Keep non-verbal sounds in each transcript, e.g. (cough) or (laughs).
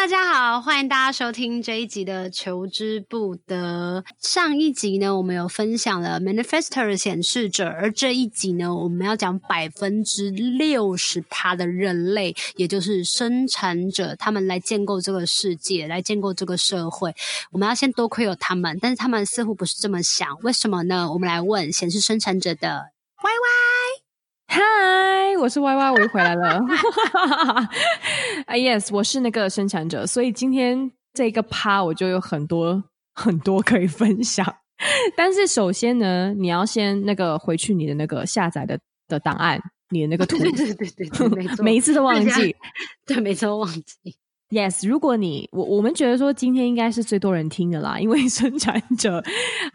大家好，欢迎大家收听这一集的《求之不得》。上一集呢，我们有分享了 Manifestor 的显示者，而这一集呢，我们要讲百分之六十趴的人类，也就是生产者，他们来建构这个世界，来建构这个社会。我们要先多亏有他们，但是他们似乎不是这么想，为什么呢？我们来问显示生产者的 Y Y。嗨，我是 Y Y，我又回来了。(laughs) 啊、uh,，Yes，我是那个生产者，所以今天这个趴我就有很多很多可以分享。但是首先呢，你要先那个回去你的那个下载的的档案，你的那个图，(laughs) 对对对对，没 (laughs) 错，每一次都忘记，对，每次都忘记。Yes，如果你我我们觉得说今天应该是最多人听的啦，因为生产者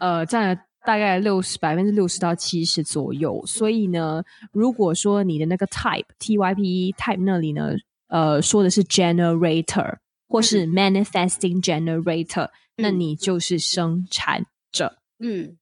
呃占了。大概六十百分之六十到七十左右，所以呢，如果说你的那个 type T Y P E type 那里呢，呃，说的是 generator 或是 manifesting generator，嗯，那你就是生产者。嗯，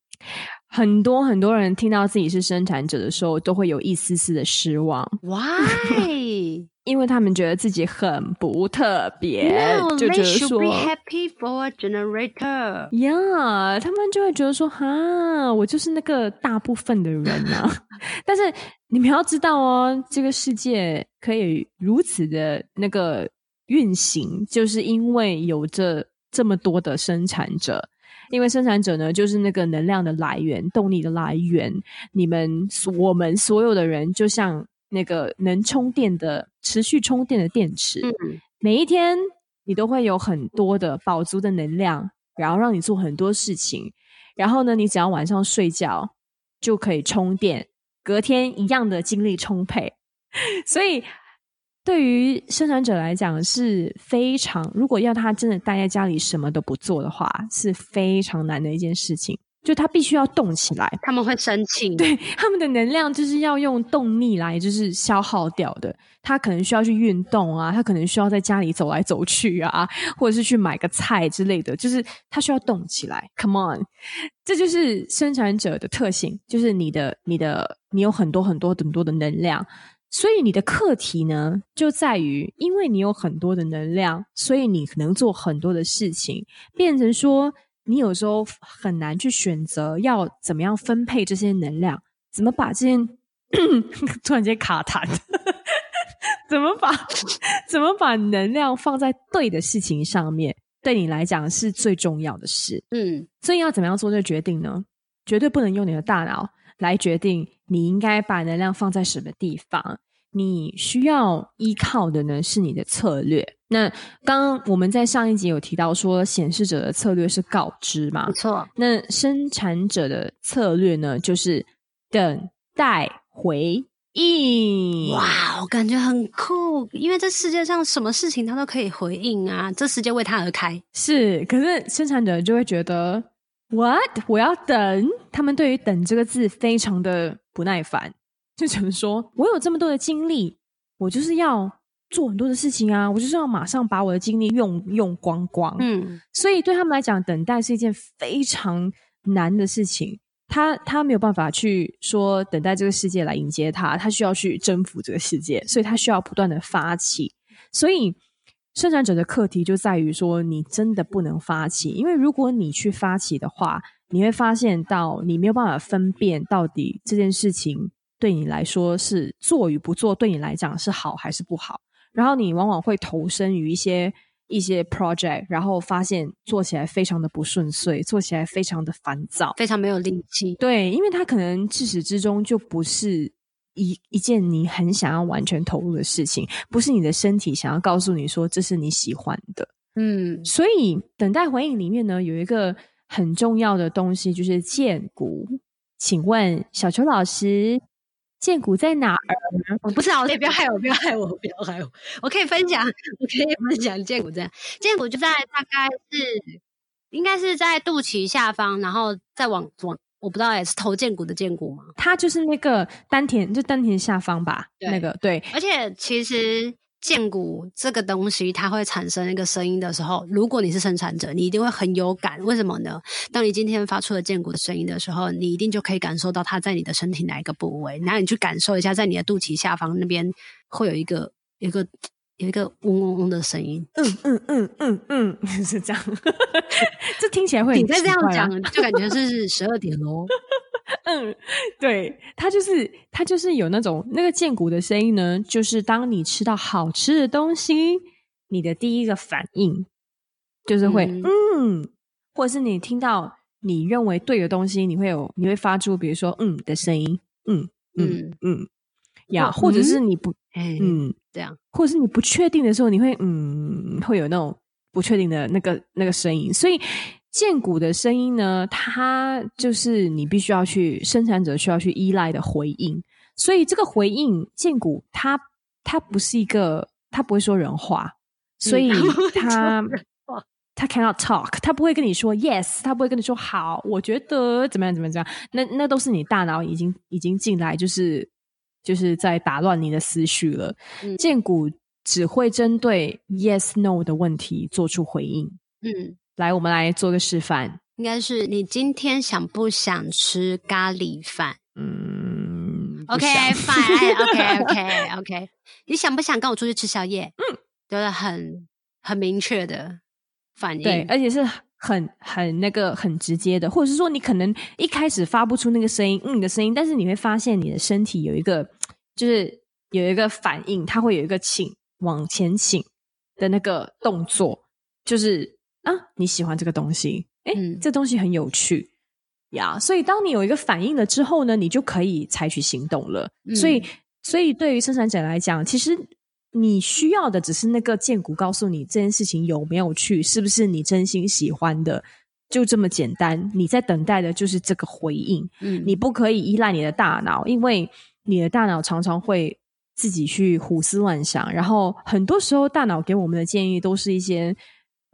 很多很多人听到自己是生产者的时候，都会有一丝丝的失望。Why？因为他们觉得自己很不特别，no, 就觉得说 be happy for a generator。呀，他们就会觉得说，哈，我就是那个大部分的人啊。(laughs) 但是你们要知道哦，这个世界可以如此的那个运行，就是因为有着这么多的生产者。因为生产者呢，就是那个能量的来源、动力的来源。你们、我们所有的人，就像。那个能充电的、持续充电的电池，嗯，每一天你都会有很多的饱足的能量，然后让你做很多事情。然后呢，你只要晚上睡觉就可以充电，隔天一样的精力充沛。(laughs) 所以，对于生产者来讲是非常，如果要他真的待在家里什么都不做的话，是非常难的一件事情。就他必须要动起来，他们会生气。对，他们的能量就是要用动力来，就是消耗掉的。他可能需要去运动啊，他可能需要在家里走来走去啊，或者是去买个菜之类的。就是他需要动起来。Come on，这就是生产者的特性，就是你的、你的、你有很多很多很多的能量。所以你的课题呢，就在于，因为你有很多的能量，所以你可能做很多的事情，变成说。你有时候很难去选择要怎么样分配这些能量，怎么把这些 (coughs) 突然间卡痰，(laughs) 怎么把怎么把能量放在对的事情上面，对你来讲是最重要的事。嗯，所以要怎么样做这个决定呢？绝对不能用你的大脑来决定你应该把能量放在什么地方。你需要依靠的呢是你的策略。那刚刚我们在上一集有提到说，显示者的策略是告知嘛？没错。那生产者的策略呢，就是等待回应。哇，我感觉很酷，因为这世界上什么事情他都可以回应啊，这世界为他而开。是，可是生产者就会觉得，what？我要等？他们对于“等”这个字非常的不耐烦。就只能说，我有这么多的精力，我就是要做很多的事情啊，我就是要马上把我的精力用用光光。嗯，所以对他们来讲，等待是一件非常难的事情。他他没有办法去说等待这个世界来迎接他，他需要去征服这个世界，所以他需要不断的发起。所以生产者的课题就在于说，你真的不能发起，因为如果你去发起的话，你会发现到你没有办法分辨到底这件事情。对你来说是做与不做，对你来讲是好还是不好？然后你往往会投身于一些一些 project，然后发现做起来非常的不顺遂，做起来非常的烦躁，非常没有力气。对，因为它可能自始至终就不是一一件你很想要完全投入的事情，不是你的身体想要告诉你说这是你喜欢的。嗯，所以等待回应里面呢，有一个很重要的东西就是荐骨。请问小邱老师。荐骨在哪儿？我不知道，你不要害我，不要害我，不要害我。我可以分享，我可以分享荐骨在。荐骨就在大概是，应该是在肚脐下方，然后再往往，我不知道也，是头荐骨的荐骨吗？它就是那个丹田，就丹田下方吧。那个对。而且其实剑骨这个东西，它会产生一个声音的时候，如果你是生产者，你一定会很有感。为什么呢？当你今天发出了剑骨的声音的时候，你一定就可以感受到它在你的身体哪一个部位。然后你去感受一下，在你的肚脐下方那边会有一个、有一个、有一个嗡嗡嗡的声音。嗯嗯嗯嗯嗯，是这样。这听起来会、啊、你再这样讲，就感觉是十二点喽。(laughs) 嗯，对，它就是它就是有那种那个剑骨的声音呢，就是当你吃到好吃的东西，你的第一个反应就是会嗯，嗯，或者是你听到你认为对的东西，你会有你会发出比如说嗯的声音，嗯嗯嗯呀，或者是你不嗯这样，或者是你不确定的时候，你会嗯会有那种不确定的那个那个声音，所以。荐骨的声音呢，它就是你必须要去生产者需要去依赖的回应，所以这个回应荐骨它它不是一个，它不会说人话，所以 (laughs) 它它 cannot talk，它不会跟你说 yes，它不会跟你说好，我觉得怎么样怎么样怎么样，那那都是你大脑已经已经进来，就是就是在打乱你的思绪了。荐骨只会针对 yes no 的问题做出回应，嗯。来，我们来做个示范。应该是你今天想不想吃咖喱饭？嗯，OK，fine，OK，OK，OK。你想不想跟我出去吃宵夜？嗯，都是很很明确的反应，对，而且是很很那个很直接的，或者是说你可能一开始发不出那个声音，嗯的声音，但是你会发现你的身体有一个，就是有一个反应，它会有一个倾往前倾的那个动作，就是。啊，你喜欢这个东西？哎、嗯、这东西很有趣呀。所以，当你有一个反应了之后呢，你就可以采取行动了。嗯、所以，所以对于生产者来讲，其实你需要的只是那个荐骨告诉你这件事情有没有趣，是不是你真心喜欢的，就这么简单。你在等待的就是这个回应。嗯，你不可以依赖你的大脑，因为你的大脑常常会自己去胡思乱想，然后很多时候大脑给我们的建议都是一些。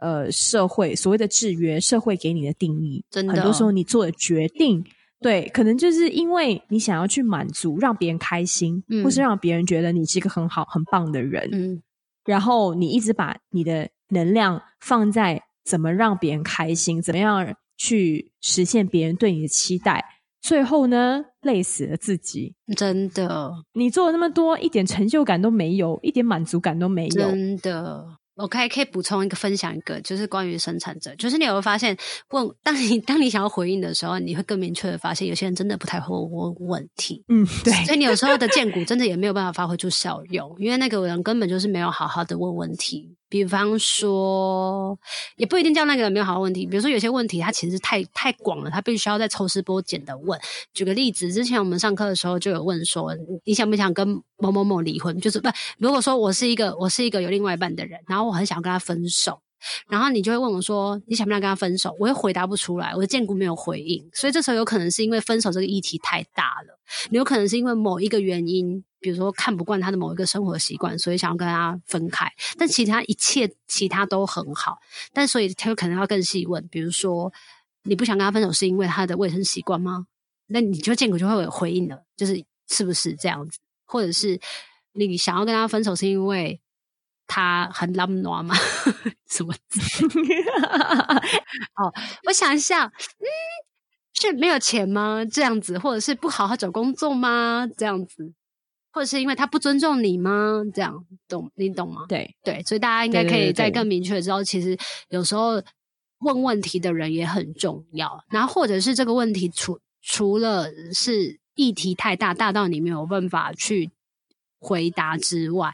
呃，社会所谓的制约，社会给你的定义，真的，很多时候你做的决定，对，可能就是因为你想要去满足，让别人开心，嗯，或是让别人觉得你是一个很好、很棒的人，嗯，然后你一直把你的能量放在怎么让别人开心，怎么样去实现别人对你的期待，最后呢，累死了自己，真的，你做了那么多，一点成就感都没有，一点满足感都没有，真的。我可以可以补充一个分享一个，就是关于生产者，就是你有没有发现，问当你当你想要回应的时候，你会更明确的发现，有些人真的不太会问问题。嗯，对。所以你有时候的荐股真的也没有办法发挥出效用，因为那个人根本就是没有好好的问问题。比方说，也不一定叫那个人没有好好问题。比如说，有些问题它其实太太广了，他必须要再抽丝剥茧的问。举个例子，之前我们上课的时候就有问说，你想不想跟某某某离婚？就是不，如果说我是一个我是一个有另外一半的人，然后我很想跟他分手。然后你就会问我说：“你想不想跟他分手？”我又回答不出来，我的荐股没有回应，所以这时候有可能是因为分手这个议题太大了，你有可能是因为某一个原因，比如说看不惯他的某一个生活习惯，所以想要跟他分开。但其他一切其他都很好，但所以他有可能要更细问，比如说你不想跟他分手是因为他的卫生习惯吗？那你就荐股就会有回应了，就是是不是这样子？或者是你想要跟他分手是因为？他很浪暖吗？(laughs) 什么字？(laughs) 哦，我想一下，嗯，是没有钱吗？这样子，或者是不好好找工作吗？这样子，或者是因为他不尊重你吗？这样，懂你懂吗？对对，所以大家应该可以再更明确的知道，其实有时候问问题的人也很重要。然后，或者是这个问题除除了是议题太大，大到你没有办法去。回答之外，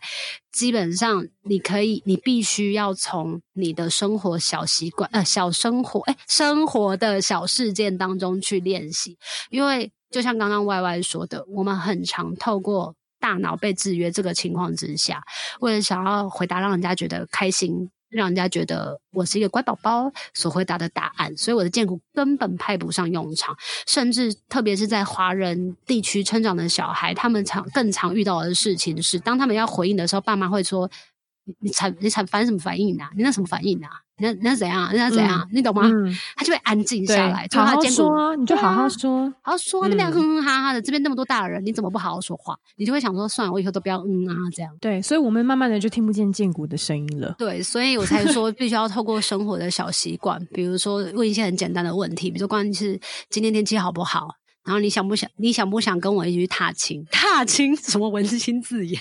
基本上你可以，你必须要从你的生活小习惯，呃，小生活，诶，生活的小事件当中去练习。因为就像刚刚 Y Y 说的，我们很常透过大脑被制约这个情况之下，为了想要回答让人家觉得开心。让人家觉得我是一个乖宝宝所回答的答案，所以我的荐骨根本派不上用场。甚至特别是在华人地区成长的小孩，他们常更常遇到的事情是，当他们要回应的时候，爸妈会说：“你你产你产反什么反应啊？你那什么反应啊？那那怎样？那怎样？你懂吗？他就会安静下来，好好说，你就好好说，好好说。那边哼哼哈哈的，这边那么多大人，你怎么不好好说话？你就会想说，算了，我以后都不要嗯啊这样。对，所以我们慢慢的就听不见建骨的声音了。对，所以我才说必须要透过生活的小习惯，比如说问一些很简单的问题，比如说关于是今天天气好不好？然后你想不想？你想不想跟我一起去踏青？(laughs) 踏青什么文青字眼？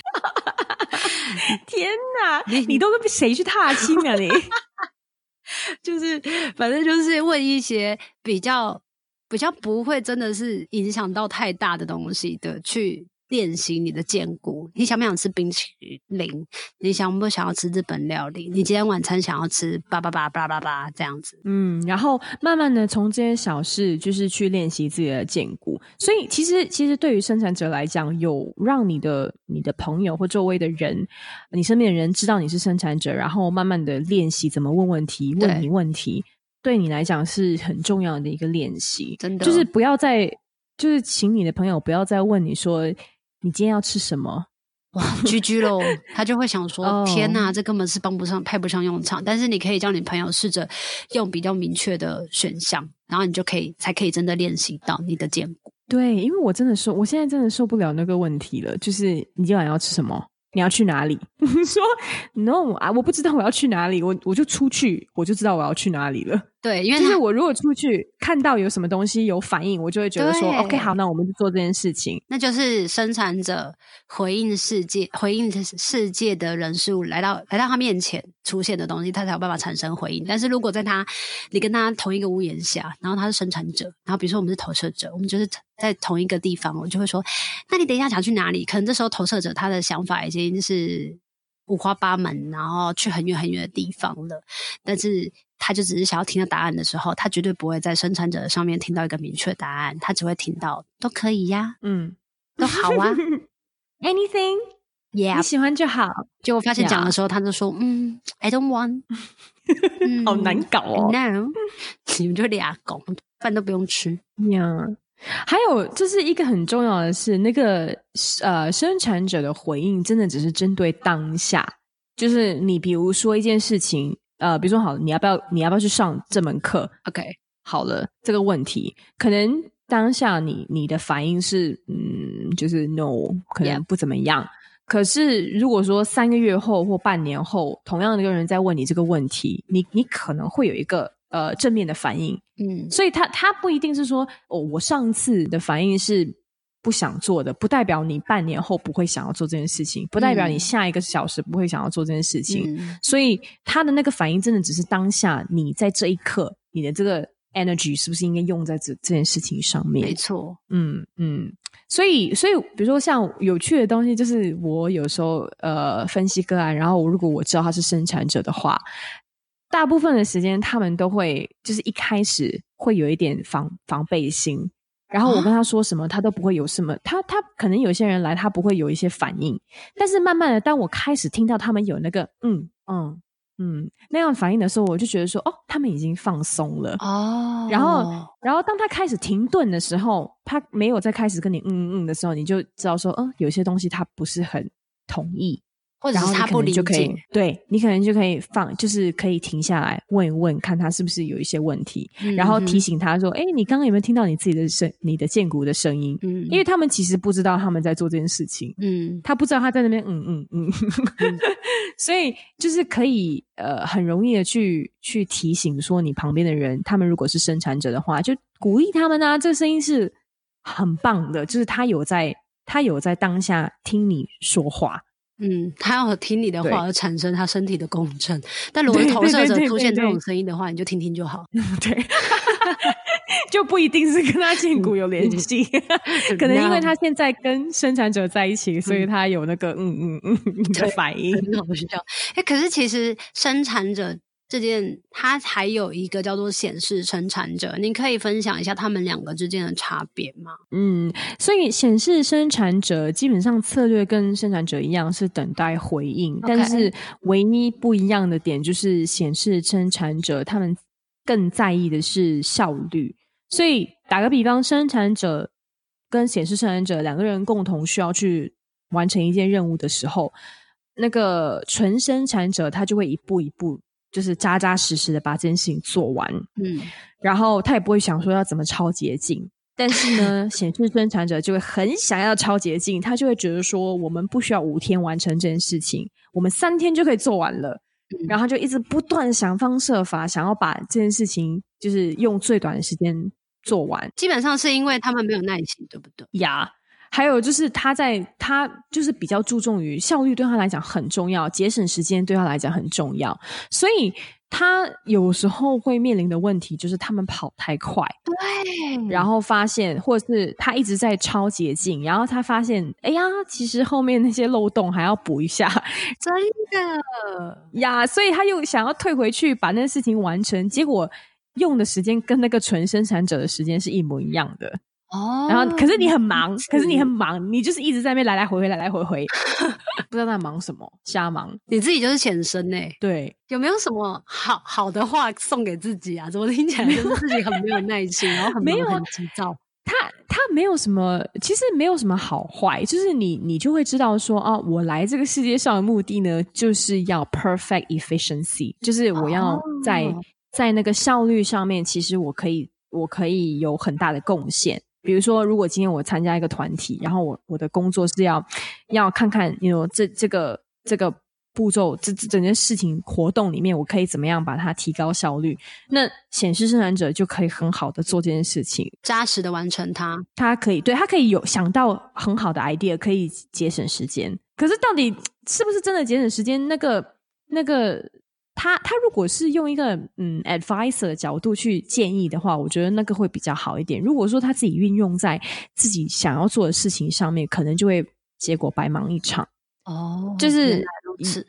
(laughs) 天哪！你你都跟谁去踏青啊？你？(laughs) 就是，反正就是问一些比较比较不会真的是影响到太大的东西的去。练习你的荐骨，你想不想吃冰淇淋？你想不想要吃日本料理？你今天晚餐想要吃叭叭叭叭叭叭这样子？嗯，然后慢慢的从这些小事，就是去练习自己的荐骨。所以其实其实对于生产者来讲，有让你的你的朋友或周围的人，你身边的人知道你是生产者，然后慢慢的练习怎么问问题，问你问题，对，对你来讲是很重要的一个练习。真的，就是不要再就是请你的朋友不要再问你说。你今天要吃什么？哇居居喽，他就会想说：“哦、天哪，这根本是帮不上、派不上用场。”但是你可以叫你朋友试着用比较明确的选项，然后你就可以才可以真的练习到你的坚果。对，因为我真的受，我现在真的受不了那个问题了。就是你今晚要吃什么？你要去哪里？(laughs) 说 no 啊，我不知道我要去哪里，我我就出去，我就知道我要去哪里了。对，因为就是我如果出去看到有什么东西有反应，我就会觉得说，OK，好，那我们就做这件事情。那就是生产者回应世界、回应世界的人事物来到来到他面前出现的东西，他才有办法产生回应。但是如果在他你跟他同一个屋檐下，然后他是生产者，然后比如说我们是投射者，我们就是在同一个地方，我就会说，那你等一下想去哪里？可能这时候投射者他的想法已经是五花八门，然后去很远很远的地方了，但是。他就只是想要听到答案的时候，他绝对不会在生产者上面听到一个明确答案，他只会听到都可以呀，嗯，都好啊，(laughs) anything，yeah，你喜欢就好。结果发现讲的时候，他就说，嗯，I don't want，(laughs) 好难搞哦，no，你们就俩狗，饭都不用吃呀。还有，这是一个很重要的是，那个呃，生产者的回应真的只是针对当下，就是你比如说一件事情。呃，比如说好，你要不要你要不要去上这门课？OK，好了，这个问题可能当下你你的反应是嗯，就是 no，可能不怎么样。Yeah. 可是如果说三个月后或半年后，同样的一个人在问你这个问题，你你可能会有一个呃正面的反应。嗯，所以他他不一定是说哦，我上次的反应是。不想做的，不代表你半年后不会想要做这件事情，不代表你下一个小时不会想要做这件事情。嗯、所以他的那个反应，真的只是当下你在这一刻，你的这个 energy 是不是应该用在这这件事情上面？没错，嗯嗯。所以，所以比如说像有趣的东西，就是我有时候呃分析个案，然后如果我知道他是生产者的话，大部分的时间他们都会就是一开始会有一点防防备心。然后我跟他说什么，他都不会有什么。他他可能有些人来，他不会有一些反应。但是慢慢的，当我开始听到他们有那个嗯嗯嗯那样反应的时候，我就觉得说，哦，他们已经放松了哦。然后，然后当他开始停顿的时候，他没有再开始跟你嗯嗯嗯的时候，你就知道说，嗯，有些东西他不是很同意。或者是他不理解，对，你可能就可以放，就是可以停下来问一问，看他是不是有一些问题，嗯、然后提醒他说：“哎，你刚刚有没有听到你自己的声，你的剑骨的声音？”嗯，因为他们其实不知道他们在做这件事情，嗯，他不知道他在那边，嗯嗯嗯，嗯 (laughs) 所以就是可以呃很容易的去去提醒说，你旁边的人，他们如果是生产者的话，就鼓励他们啊，这个声音是很棒的，就是他有在，他有在当下听你说话。嗯，他要听你的话而产生他身体的共振，但如果是投射者出现这种声音的话，你就听听就好。对，(laughs) 就不一定是跟他 (laughs) 胫骨有联系，(laughs) 可能因为他现在跟生产者在一起，所以他有那个嗯嗯嗯的反应。很好笑。哎，可是其实生产者。这件，它还有一个叫做显示生产者，你可以分享一下他们两个之间的差别吗？嗯，所以显示生产者基本上策略跟生产者一样，是等待回应.但是唯一不一样的点就是显示生产者他们更在意的是效率。所以打个比方，生产者跟显示生产者两个人共同需要去完成一件任务的时候。那个纯生产者他就会一步一步，就是扎扎实实的把这件事情做完，嗯，然后他也不会想说要怎么超捷径。但是呢，(laughs) 显示生产者就会很想要超捷径，他就会觉得说，我们不需要五天完成这件事情，我们三天就可以做完了。嗯、然后就一直不断想方设法，想要把这件事情就是用最短的时间做完。基本上是因为他们没有耐心，对不对？呀，还有就是他在他就是比较注重于效率，对他来讲很重要，节省时间对他来讲很重要，所以。他有时候会面临的问题就是他们跑太快，对，然后发现，或者是他一直在超捷径，然后他发现，哎呀，其实后面那些漏洞还要补一下，(laughs) 真的呀，所以他又想要退回去把那个事情完成，结果用的时间跟那个纯生产者的时间是一模一样的。哦，然后可是你很忙，可是你很忙，你就是一直在那边来来回回，来来回回，(laughs) 不知道在忙什么，瞎忙。你自己就是显生哎，对，有没有什么好好的话送给自己啊？怎么听起来就是自己很没有耐心，然后很没有很急躁？他他没有什么，其实没有什么好坏，就是你你就会知道说啊，我来这个世界上的目的呢，就是要 perfect efficiency，就是我要在、哦、在那个效率上面，其实我可以我可以有很大的贡献。比如说，如果今天我参加一个团体，然后我我的工作是要要看看这这个这个步骤，这这整件事情活动里面，我可以怎么样把它提高效率？那显示生产者就可以很好的做这件事情，扎实的完成它。他可以，对，他可以有想到很好的 idea，可以节省时间。可是到底是不是真的节省时间？那个那个。他他如果是用一个嗯 advisor 的角度去建议的话，我觉得那个会比较好一点。如果说他自己运用在自己想要做的事情上面，可能就会结果白忙一场。哦，就是如此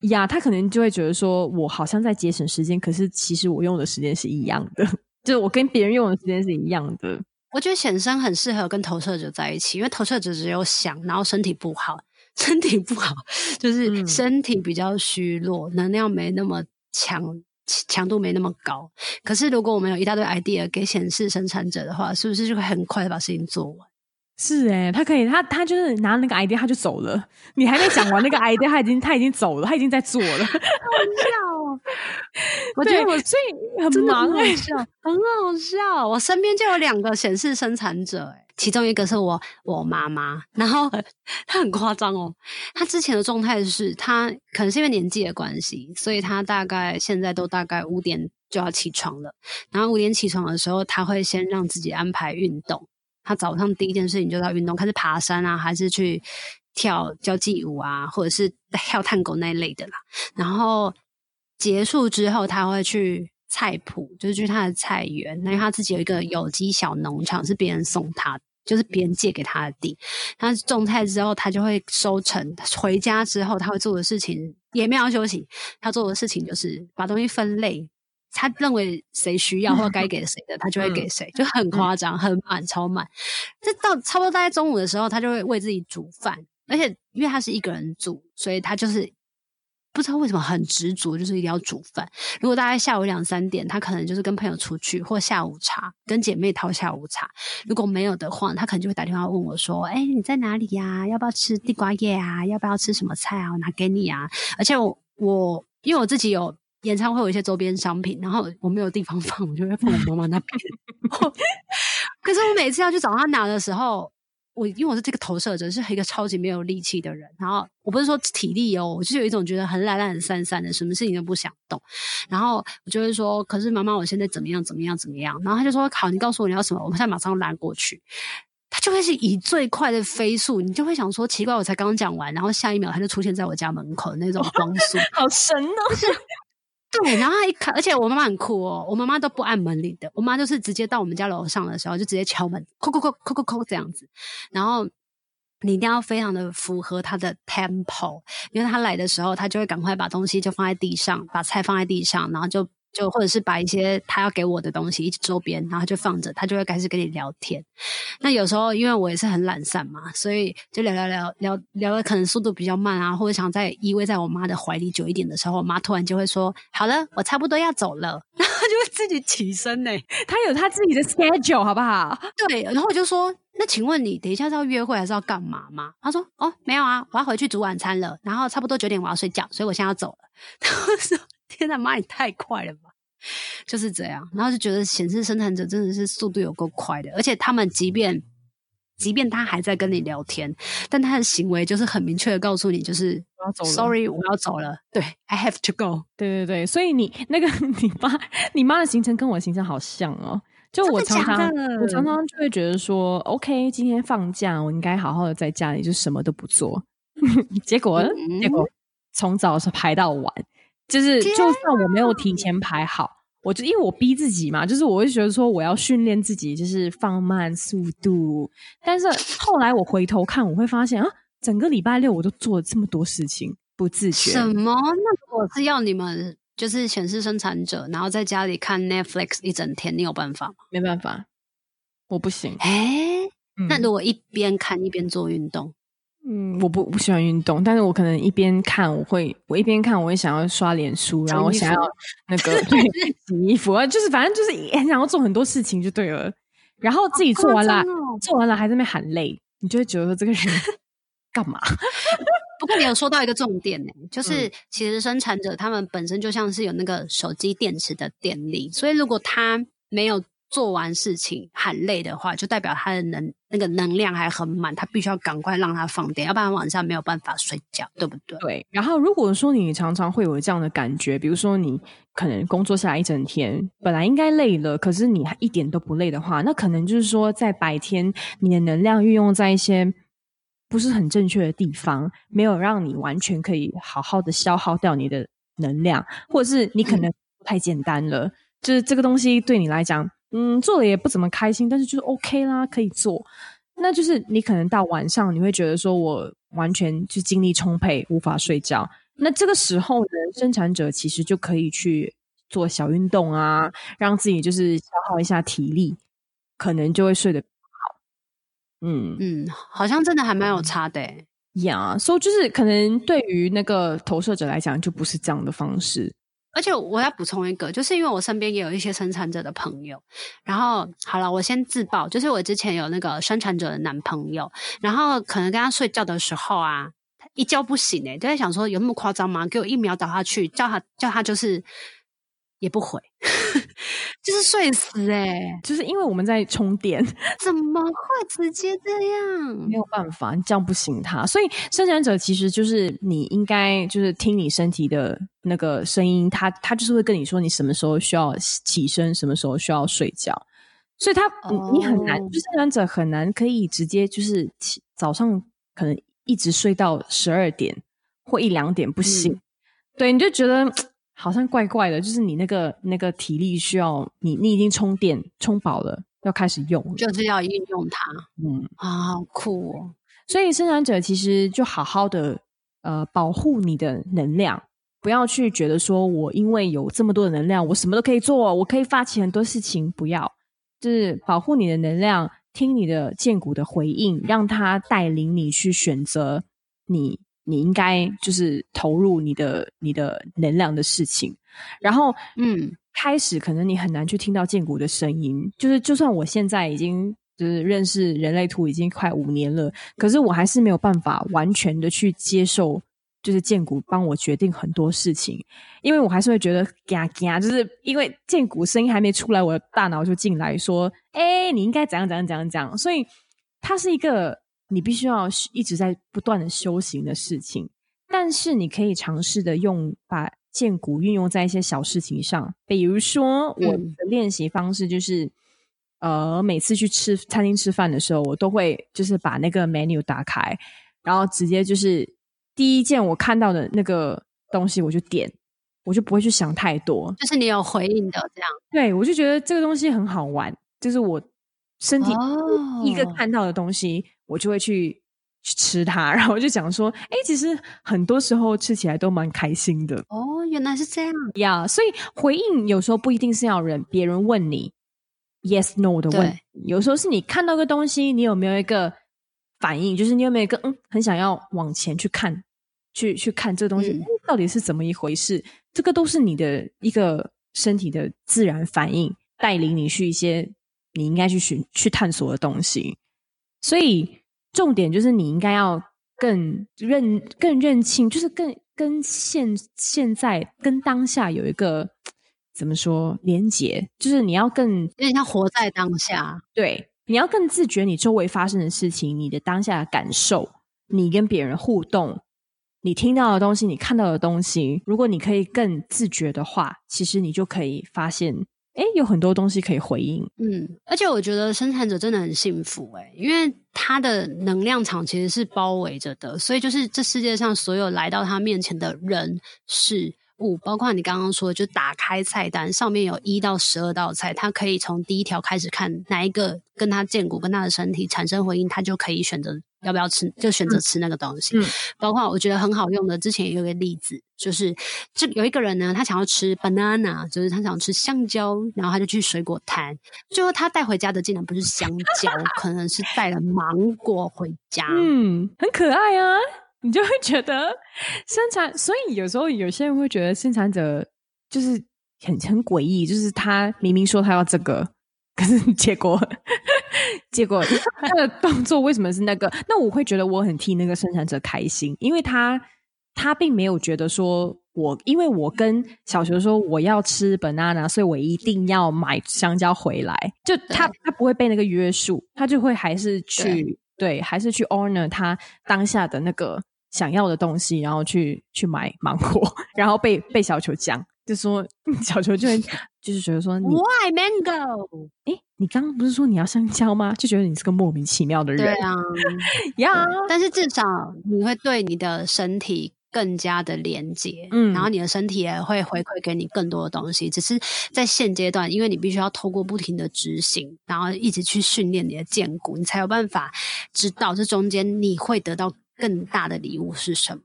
呀，他可能就会觉得说，我好像在节省时间，可是其实我用的时间是一样的，(laughs) 就是我跟别人用的时间是一样的。我觉得显生很适合跟投射者在一起，因为投射者只有想，然后身体不好。身体不好，就是身体比较虚弱，嗯、能量没那么强，强度没那么高。可是如果我们有一大堆 idea 给显示生产者的话，是不是就会很快的把事情做完？是诶、欸、他可以，他他就是拿那个 idea 他就走了，你还没讲完那个 idea，他已经他已经走了，他已经在做了，好笑哦！(laughs) 我觉得我所以很忙哎、欸，很好笑。我身边就有两个显示生产者、欸，其中一个是我我妈妈，然后 (laughs) 她很夸张哦，她之前的状态是她可能是因为年纪的关系，所以她大概现在都大概五点就要起床了，然后五点起床的时候，她会先让自己安排运动。他早上第一件事情就是运动，开始爬山啊，还是去跳交际舞啊，或者是跳探戈那一类的啦。然后结束之后，他会去菜圃，就是去他的菜园，因为他自己有一个有机小农场，是别人送他，就是别人借给他的地。他种菜之后，他就会收成。回家之后，他会做的事情也没有要休息，他做的事情就是把东西分类。他认为谁需要或该给谁的，他就会给谁，嗯、就很夸张，嗯、很满，超满。这到差不多大概中午的时候，他就会为自己煮饭，而且因为他是一个人住，所以他就是不知道为什么很执着，就是一定要煮饭。如果大概下午两三点，他可能就是跟朋友出去，或下午茶跟姐妹淘下午茶。如果没有的话，他可能就会打电话问我说：“哎，你在哪里呀？要不要吃地瓜叶啊？要不要吃什么菜啊？我拿给你啊！”而且我我因为我自己有。演唱会有一些周边商品，然后我没有地方放，我就会放我妈妈那边。(laughs) 可是我每次要去找他拿的时候，我因为我是这个投射者，是一个超级没有力气的人。然后我不是说体力哦，我就有一种觉得很懒懒、散散的，什么事情都不想动。然后我就会说：“可是妈妈，我现在怎么样？怎么样？怎么样？”然后他就说：“好，你告诉我你要什么，我们现在马上拦过去。”他就会是以最快的飞速，你就会想说：“奇怪，我才刚讲完，然后下一秒他就出现在我家门口的那种 (laughs) 光速，好神哦！”对，然后他一看，而且我妈妈很酷哦，我妈妈都不按门铃的，我妈就是直接到我们家楼上的时候就直接敲门，叩叩叩叩叩叩这样子，然后你一定要非常的符合他的 tempo，因为他来的时候，他就会赶快把东西就放在地上，把菜放在地上，然后就。就或者是把一些他要给我的东西一直周边，然后就放着，他就会开始跟你聊天。那有时候因为我也是很懒散嘛，所以就聊聊聊聊聊的可能速度比较慢啊，或者想再依偎在我妈的怀里久一点的时候，我妈突然就会说：“好了，我差不多要走了。(laughs) ”然后就会自己起身呢，他有他自己的 schedule 好不好？对，然后我就说：“那请问你等一下是要约会还是要干嘛吗？他说：哦，没有啊，我要回去煮晚餐了，然后差不多九点我要睡觉，所以我现在要走了。(laughs) 他说：天哪，妈，你太快了吧！就是这样，然后就觉得显示生产者真的是速度有够快的，而且他们即便。即便他还在跟你聊天，但他的行为就是很明确的告诉你，就是我要走了，Sorry，我要走了。对，I have to go。对对对，所以你那个 (laughs) 你妈，你妈的行程跟我的行程好像哦。就我常常，我常常就会觉得说，OK，今天放假，我应该好好的在家里，就什么都不做。(laughs) 结果，嗯、结果从早上排到晚，就是就算我没有提前排好。我就因为我逼自己嘛，就是我会觉得说我要训练自己，就是放慢速度。但是后来我回头看，我会发现啊，整个礼拜六我都做了这么多事情，不自觉。什么？那我是要你们就是显示生产者，然后在家里看 Netflix 一整天，你有办法吗？没办法，我不行。哎、嗯，那如果一边看一边做运动？嗯，我不不喜欢运动，但是我可能一边看，我会我一边看，我会想要刷脸书，然后我想要那个对 (laughs) 洗衣服啊，就是反正就是很想要做很多事情就对了。然后自己做完了，哦、做完了还在那边喊累，你就会觉得说这个人 (laughs) 干嘛？不过你有说到一个重点呢，就是其实生产者他们本身就像是有那个手机电池的电力，所以如果他没有。做完事情喊累的话，就代表他的能那个能量还很满，他必须要赶快让他放电，要不然晚上没有办法睡觉，对不对？对。然后如果说你常常会有这样的感觉，比如说你可能工作下来一整天，本来应该累了，可是你还一点都不累的话，那可能就是说在白天你的能量运用在一些不是很正确的地方，没有让你完全可以好好的消耗掉你的能量，或者是你可能太简单了，就是这个东西对你来讲。嗯，做的也不怎么开心，但是就是 OK 啦，可以做。那就是你可能到晚上，你会觉得说我完全就精力充沛，无法睡觉。那这个时候呢，生产者其实就可以去做小运动啊，让自己就是消耗一下体力，可能就会睡得好。嗯嗯，好像真的还蛮有差的呀。所以就是可能对于那个投射者来讲，就不是这样的方式。而且我要补充一个，就是因为我身边也有一些生产者的朋友，然后好了，我先自曝，就是我之前有那个生产者的男朋友，然后可能跟他睡觉的时候啊，一觉不醒诶，就在想说有那么夸张吗？给我一秒倒下去，叫他叫他就是。也不回，就是睡死哎、欸、就是因为我们在充电，(laughs) 怎么会直接这样？没有办法，你这样不行他。所以生产者其实就是你应该就是听你身体的那个声音，他他就是会跟你说你什么时候需要起身，什么时候需要睡觉。所以他、oh. 你你很难，就是生产者很难可以直接就是起早上可能一直睡到十二点或一两点不醒。嗯、对，你就觉得。好像怪怪的，就是你那个那个体力需要你，你已经充电充饱了，要开始用，就是要运用它。嗯啊，好酷哦！所以生产者其实就好好的呃保护你的能量，不要去觉得说我因为有这么多的能量，我什么都可以做，我可以发起很多事情。不要，就是保护你的能量，听你的剑骨的回应，让它带领你去选择你。你应该就是投入你的你的能量的事情，然后嗯，开始可能你很难去听到建骨的声音，就是就算我现在已经就是认识人类图已经快五年了，可是我还是没有办法完全的去接受，就是荐骨帮我决定很多事情，因为我还是会觉得嘎嘎，就是因为荐骨声音还没出来，我的大脑就进来说，哎，你应该怎样怎样怎样怎样，所以它是一个。你必须要一直在不断的修行的事情，但是你可以尝试的用把剑骨运用在一些小事情上，比如说我的练习方式就是，嗯、呃，每次去吃餐厅吃饭的时候，我都会就是把那个 menu 打开，然后直接就是第一件我看到的那个东西我就点，我就不会去想太多，就是你有回应的这样，对，我就觉得这个东西很好玩，就是我身体一个看到的东西。哦我就会去去吃它，然后我就讲说，哎，其实很多时候吃起来都蛮开心的。哦，原来是这样呀。Yeah, 所以回应有时候不一定是要人别人问你 yes no 的问题，有时候是你看到个东西，你有没有一个反应？就是你有没有一个嗯，很想要往前去看，去去看这个东西、嗯、到底是怎么一回事？这个都是你的一个身体的自然反应，带领你去一些你应该去寻去探索的东西。所以重点就是你应该要更认、更认清，就是更跟现现在跟当下有一个怎么说连结，就是你要更有点像活在当下。对，你要更自觉你周围发生的事情，你的当下的感受，你跟别人互动。你听到的东西，你看到的东西，如果你可以更自觉的话，其实你就可以发现，诶，有很多东西可以回应。嗯，而且我觉得生产者真的很幸福，诶，因为他的能量场其实是包围着的，所以就是这世界上所有来到他面前的人事物，包括你刚刚说，就打开菜单，上面有一到十二道菜，他可以从第一条开始看哪一个跟他健骨、跟他的身体产生回应，他就可以选择。要不要吃，就选择吃那个东西。嗯，包括我觉得很好用的，之前也有一个例子，就是这有一个人呢，他想要吃 banana，就是他想吃香蕉，然后他就去水果摊，最后他带回家的竟然不是香蕉，可能是带了芒果回家。嗯，很可爱啊，你就会觉得生产，所以有时候有些人会觉得生产者就是很很诡异，就是他明明说他要这个。可是 (laughs) 结果，(laughs) 结果他的动作为什么是那个？那我会觉得我很替那个生产者开心，因为他他并没有觉得说我，因为我跟小球说我要吃 banana，所以我一定要买香蕉回来。就他他不会被那个约束，他就会还是去对，还是去 honor 他当下的那个想要的东西，然后去去买芒果，然后被被小球讲。就说小球就会就是觉得说你，Why mango？哎，你刚刚不是说你要香蕉吗？就觉得你是个莫名其妙的人。对啊，(laughs) 呀 Yeah.、嗯，但是至少你会对你的身体更加的连接，嗯，然后你的身体也会回馈给你更多的东西。只是在现阶段，因为你必须要透过不停的执行，然后一直去训练你的荐骨，你才有办法知道这中间你会得到更大的礼物是什么。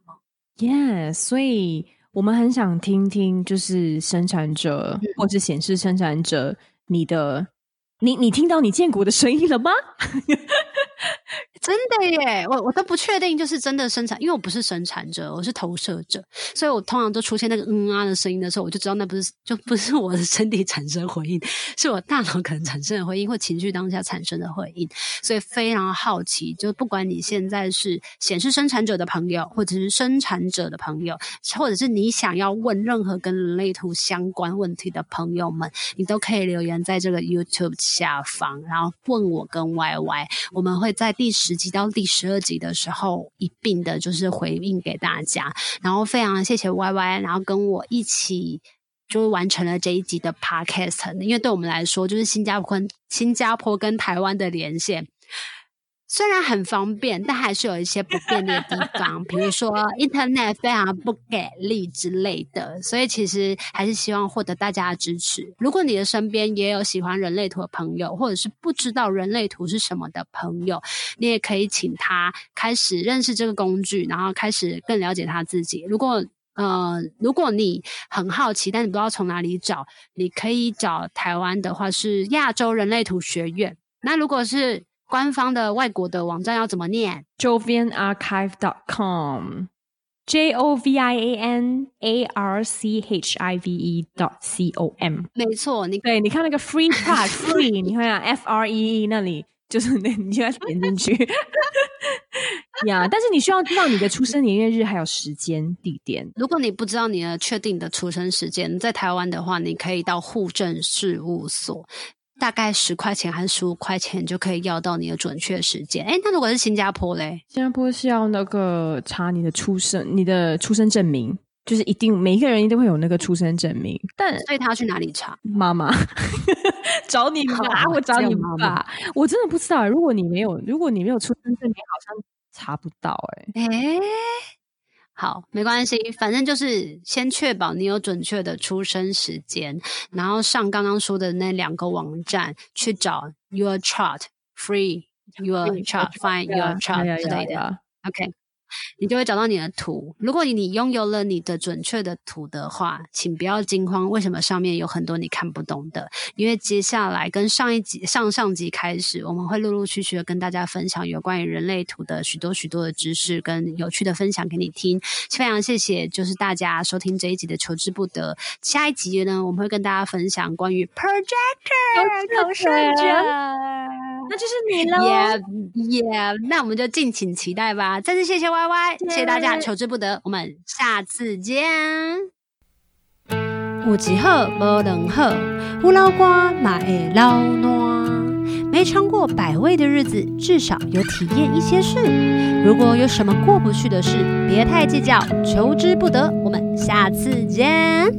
Yes，所以。我们很想听听，就是生产者或是显示生产者，你的，你你听到你建骨的声音了吗？真的耶，我我都不确定，就是真的生产，因为我不是生产者，我是投射者，所以我通常都出现那个嗯啊的声音的时候，我就知道那不是就不是我的身体产生回应，是我大脑可能产生的回应或情绪当下产生的回应，所以非常好奇，就不管你现在是显示生产者的朋友，或者是生产者的朋友，或者是你想要问任何跟人类图相关问题的朋友们，你都可以留言在这个 YouTube 下方，然后问我跟 Y Y，我们会在第十集到第十二集的时候一并的，就是回应给大家。然后非常谢谢 Y Y，然后跟我一起就完成了这一集的 Podcast。因为对我们来说，就是新加坡、新加坡跟台湾的连线。虽然很方便，但还是有一些不便利的地方，比如说 Internet 非常不给力之类的。所以其实还是希望获得大家的支持。如果你的身边也有喜欢人类图的朋友，或者是不知道人类图是什么的朋友，你也可以请他开始认识这个工具，然后开始更了解他自己。如果呃，如果你很好奇，但你不知道从哪里找，你可以找台湾的话是亚洲人类图学院。那如果是官方的外国的网站要怎么念？Jovianarchive.com，J O V I A N A R C H I V E dot C O M。没错，你对，你看那个 free part (laughs) free，你看啊，F R E E 那里就是那，你就要点进去。呀，(laughs) yeah, 但是你需要知道你的出生年月日还有时间地点。如果你不知道你的确定的出生时间，在台湾的话，你可以到户政事务所。大概十块钱还是十五块钱就可以要到你的准确时间。诶，那如果是新加坡嘞？新加坡是要那个查你的出生，你的出生证明，就是一定每一个人一定会有那个出生证明。但所以他要去哪里查？妈妈 (laughs) 找你妈，我找你妈妈。我真的不知道，如果你没有，如果你没有出生证明，好像查不到。诶诶好，没关系，反正就是先确保你有准确的出生时间，然后上刚刚说的那两个网站去找 your chart free your chart find your chart 之类的。OK。你就会找到你的图。如果你拥有了你的准确的图的话，请不要惊慌。为什么上面有很多你看不懂的？因为接下来跟上一集、上上集开始，我们会陆陆续续的跟大家分享有关于人类图的许多许多的知识跟有趣的分享给你听。非常谢谢，就是大家收听这一集的求之不得。下一集呢，我们会跟大家分享关于 projector 投射者。那就是你了。耶耶，那我们就敬请期待吧。再次谢谢 Y Y，谢谢大家，求之不得，我们下次见。有一好无两好，胡老瓜嘛会老烂。没尝过百味的日子，至少有体验一些事。如果有什么过不去的事，别太计较，求之不得。我们下次见。